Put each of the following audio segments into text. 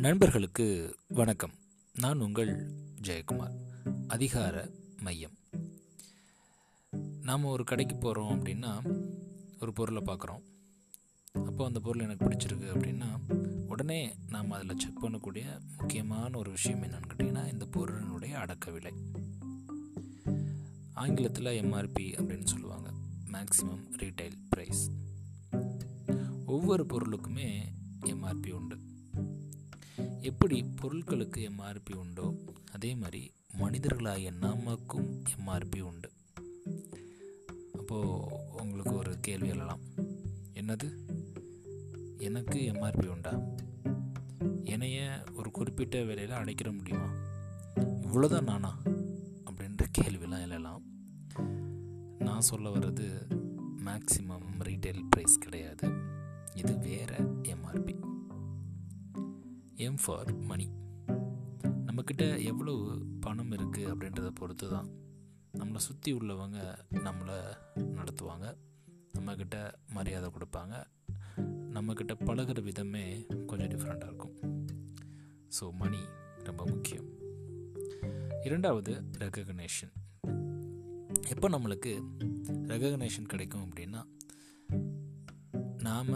நண்பர்களுக்கு வணக்கம். நான் உங்கள் ஜெயக்குமார். அதிகார மையம். நாம் ஒரு கடைக்கு போகிறோம் அப்படின்னா ஒரு பொருளை பார்க்குறோம். அப்போ அந்த பொருள் எனக்கு பிடிச்சிருக்கு அப்படின்னா உடனே நாம் அதில் செக் பண்ணக்கூடிய முக்கியமான ஒரு விஷயம் என்னென்னு கேட்டிங்கன்னா இந்த பொருளினுடைய அடக்க விலை. ஆங்கிலத்தில் எம்ஆர்பி அப்படின்னு சொல்லுவாங்க. மேக்ஸிமம் ரீட்டைல் ப்ரைஸ் ஒவ்வொரு பொருளுக்குமே எம்ஆர்பி உண்டு. எப்படி பொருட்களுக்கு எம்ஆர்பி உண்டோ அதே மாதிரி மனிதர்களாகிய நமக்கும் எம்ஆர்பி உண்டு. அப்போது உங்களுக்கு ஒரு கேள்வி எழலாம். என்னது? எனக்கு எம்ஆர்பி உண்டா? என்னைய ஒரு குறிப்பிட்ட விலையில் அடைக்கிற முடியுமா? இவ்வளோதான் நானா? அப்படின்ற கேள்விலாம் எழலாம். நான் சொல்ல வர்றது மேக்ஸிமம் ரீட்டைல் ப்ரைஸ் கிடையாது. இது வேறு எம்ஆர்பி எம் ஃபார் மணி நம்மக்கிட்ட எவ்வளவு பணம் இருக்குது அப்படின்றத பொறுத்து தான் நம்மளை சுற்றி உள்ளவங்க நம்மளை நடத்துவாங்க. நம்மக்கிட்ட மரியாதை கொடுப்பாங்க. நம்மக்கிட்ட பழகுற விதமே கொஞ்சம் டிஃப்ரெண்ட்டாக இருக்கும். ஸோ மணி ரொம்ப முக்கியம். இரண்டாவது ரெக்கக்னேஷன் எப்போ நம்மளுக்கு ரெகக்னேஷன் கிடைக்கும் அப்படின்னா நாம்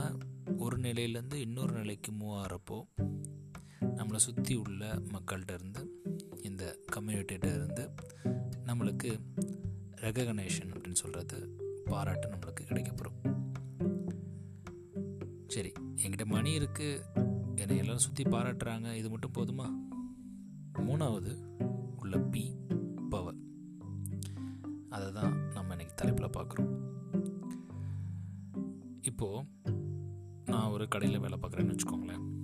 ஒரு நிலையிலேருந்து இன்னொரு நிலைக்கு மூவ் ஆகிறப்போ நம்மளை சுற்றி உள்ள மக்கள்கிட்ட இருந்து இந்த கம்யூனிட்டிகிட்ட இருந்து நம்மளுக்கு ரெகக்னேஷன் அப்படின்னு சொல்கிறது பாராட்டு நம்மளுக்கு கிடைக்கப்படும் சரி என்கிட்ட மணி இருக்குது என்னை எல்லோரும் சுற்றி பாராட்டுறாங்க. இது மட்டும் போதுமா? மூணாவது உள்ள பி பவர் அதை தான் நம்ம இன்னைக்கு தலைப்பில் பார்க்குறோம் இப்போது நான் ஒரு கடையில் வேலை பார்க்குறேன்னு வச்சுக்கோங்களேன்.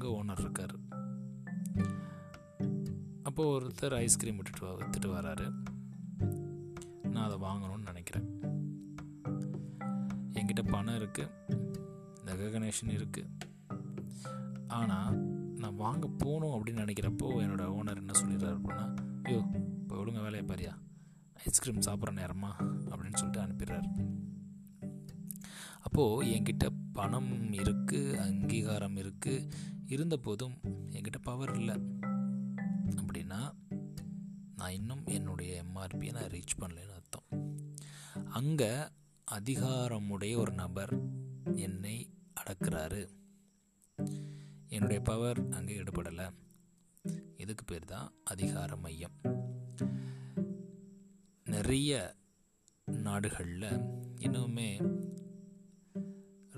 அங்கே ஓனர் இருக்கார். அப்போது ஒருத்தர் ஐஸ்கிரீம் விட்டுட்டு வித்துட்டு வர்றாரு வராரு. நான் அதை வாங்கணும்னு நினைக்கிறேன். என்கிட்ட பணம் இருக்குது ரெகக்னேஷன் இருக்குது ஆனால் நான் வாங்க போகணும் அப்படின்னு நினைக்கிறப்போ என்னோடய ஓனர் என்ன சொல்லிடுறாரு அப்படின்னா ஐயோ இப்போ ஒழுங்க வேலையை பாரியா ஐஸ்கிரீம் சாப்பிட்ற நேரமா? அப்படின்னு சொல்லிட்டு அனுப்பிடுறாரு. அப்போது என்கிட்ட பணம் இருக்குது அங்கீகாரம் இருக்குது இருந்த போதும் என்கிட்ட பவர் இல்லை. அப்படின்னா நான் இன்னும் என்னுடைய எம்ஆர்பியை நான் ரீச் பண்ணலன்னு அர்த்தம். அங்கே அதிகாரமுடைய ஒரு நபர் என்னை அடக்கிறாரு. என்னுடைய பவர் அங்கே ஈடுபடலை. இதுக்கு பேர் தான் அதிகார மையம். நிறைய நாடுகளில் இன்னுமே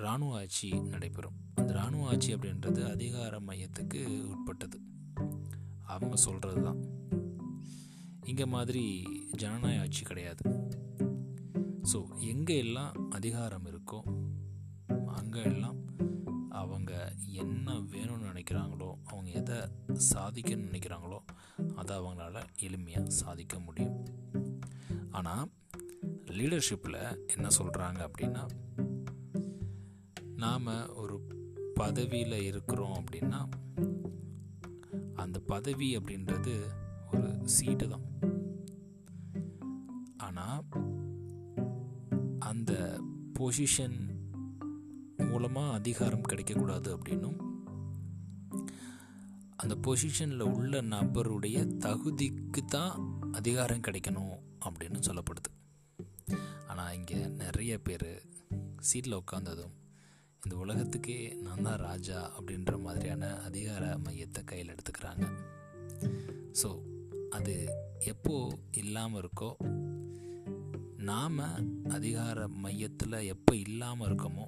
இராணுவ ஆட்சி நடைபெறும். அந்த இராணுவ ஆட்சி அப்படின்றது அதிகார மையத்துக்கு உட்பட்டது. அவங்க சொல்கிறது தான் இங்கே மாதிரி ஜனநாயக ஆட்சி கிடையாது. ஸோ எங்கே எல்லாம் அதிகாரம் இருக்கோ அங்கே எல்லாம் அவங்க என்ன வேணும்னு நினைக்கிறாங்களோ அவங்க எதை சாதிக்கணும்னு நினைக்கிறாங்களோ அதை அவங்களால எளிமையாக சாதிக்க முடியும். ஆனால் லீடர்ஷிப்பில் என்ன சொல்கிறாங்க அப்படின்னா நாம் ஒரு பதவியில் இருக்கிறோம் அப்படின்னா அந்த பதவி அப்படின்றது ஒரு சீட்டு தான். ஆனால் அந்த பொசிஷன் மூலமாக அதிகாரம் கிடைக்கக்கூடாது அப்படின்னும் அந்த பொசிஷனில் உள்ள நபருடைய தகுதிக்கு தான் அதிகாரம் கிடைக்கணும் அப்படின்னு சொல்லப்படுது. ஆனால் இங்கே நிறைய பேர் சீட்டில் உட்காந்ததும் இந்த உலகத்துக்கே நான் தான் ராஜா அப்படின்ற மாதிரியான அதிகார மையத்தை கையில் எடுத்துக்கிறாங்க. ஸோ அது எப்போ இல்லாமல் இருக்கோ நாம் அதிகார மையத்தில் எப்போ இல்லாமல் இருக்கோமோ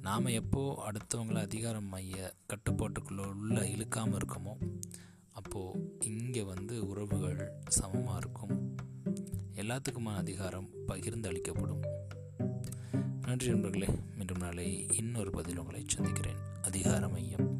நாம் எப்போ அடுத்தவங்கள அதிகார மைய கட்டுப்பாட்டுக்குள்ளே உள்ள இழுக்காமல் இருக்கோமோ அப்போது இங்கே வந்து உறவுகள் சமமாக இருக்கும். எல்லாத்துக்குமான அதிகாரம் பகிர்ந்து அளிக்கப்படும் நன்றி நண்பர்களே. மீண்டும் நாளை இன்னொரு பதில் உங்களை சந்திக்கிறேன். அதிகார மையம்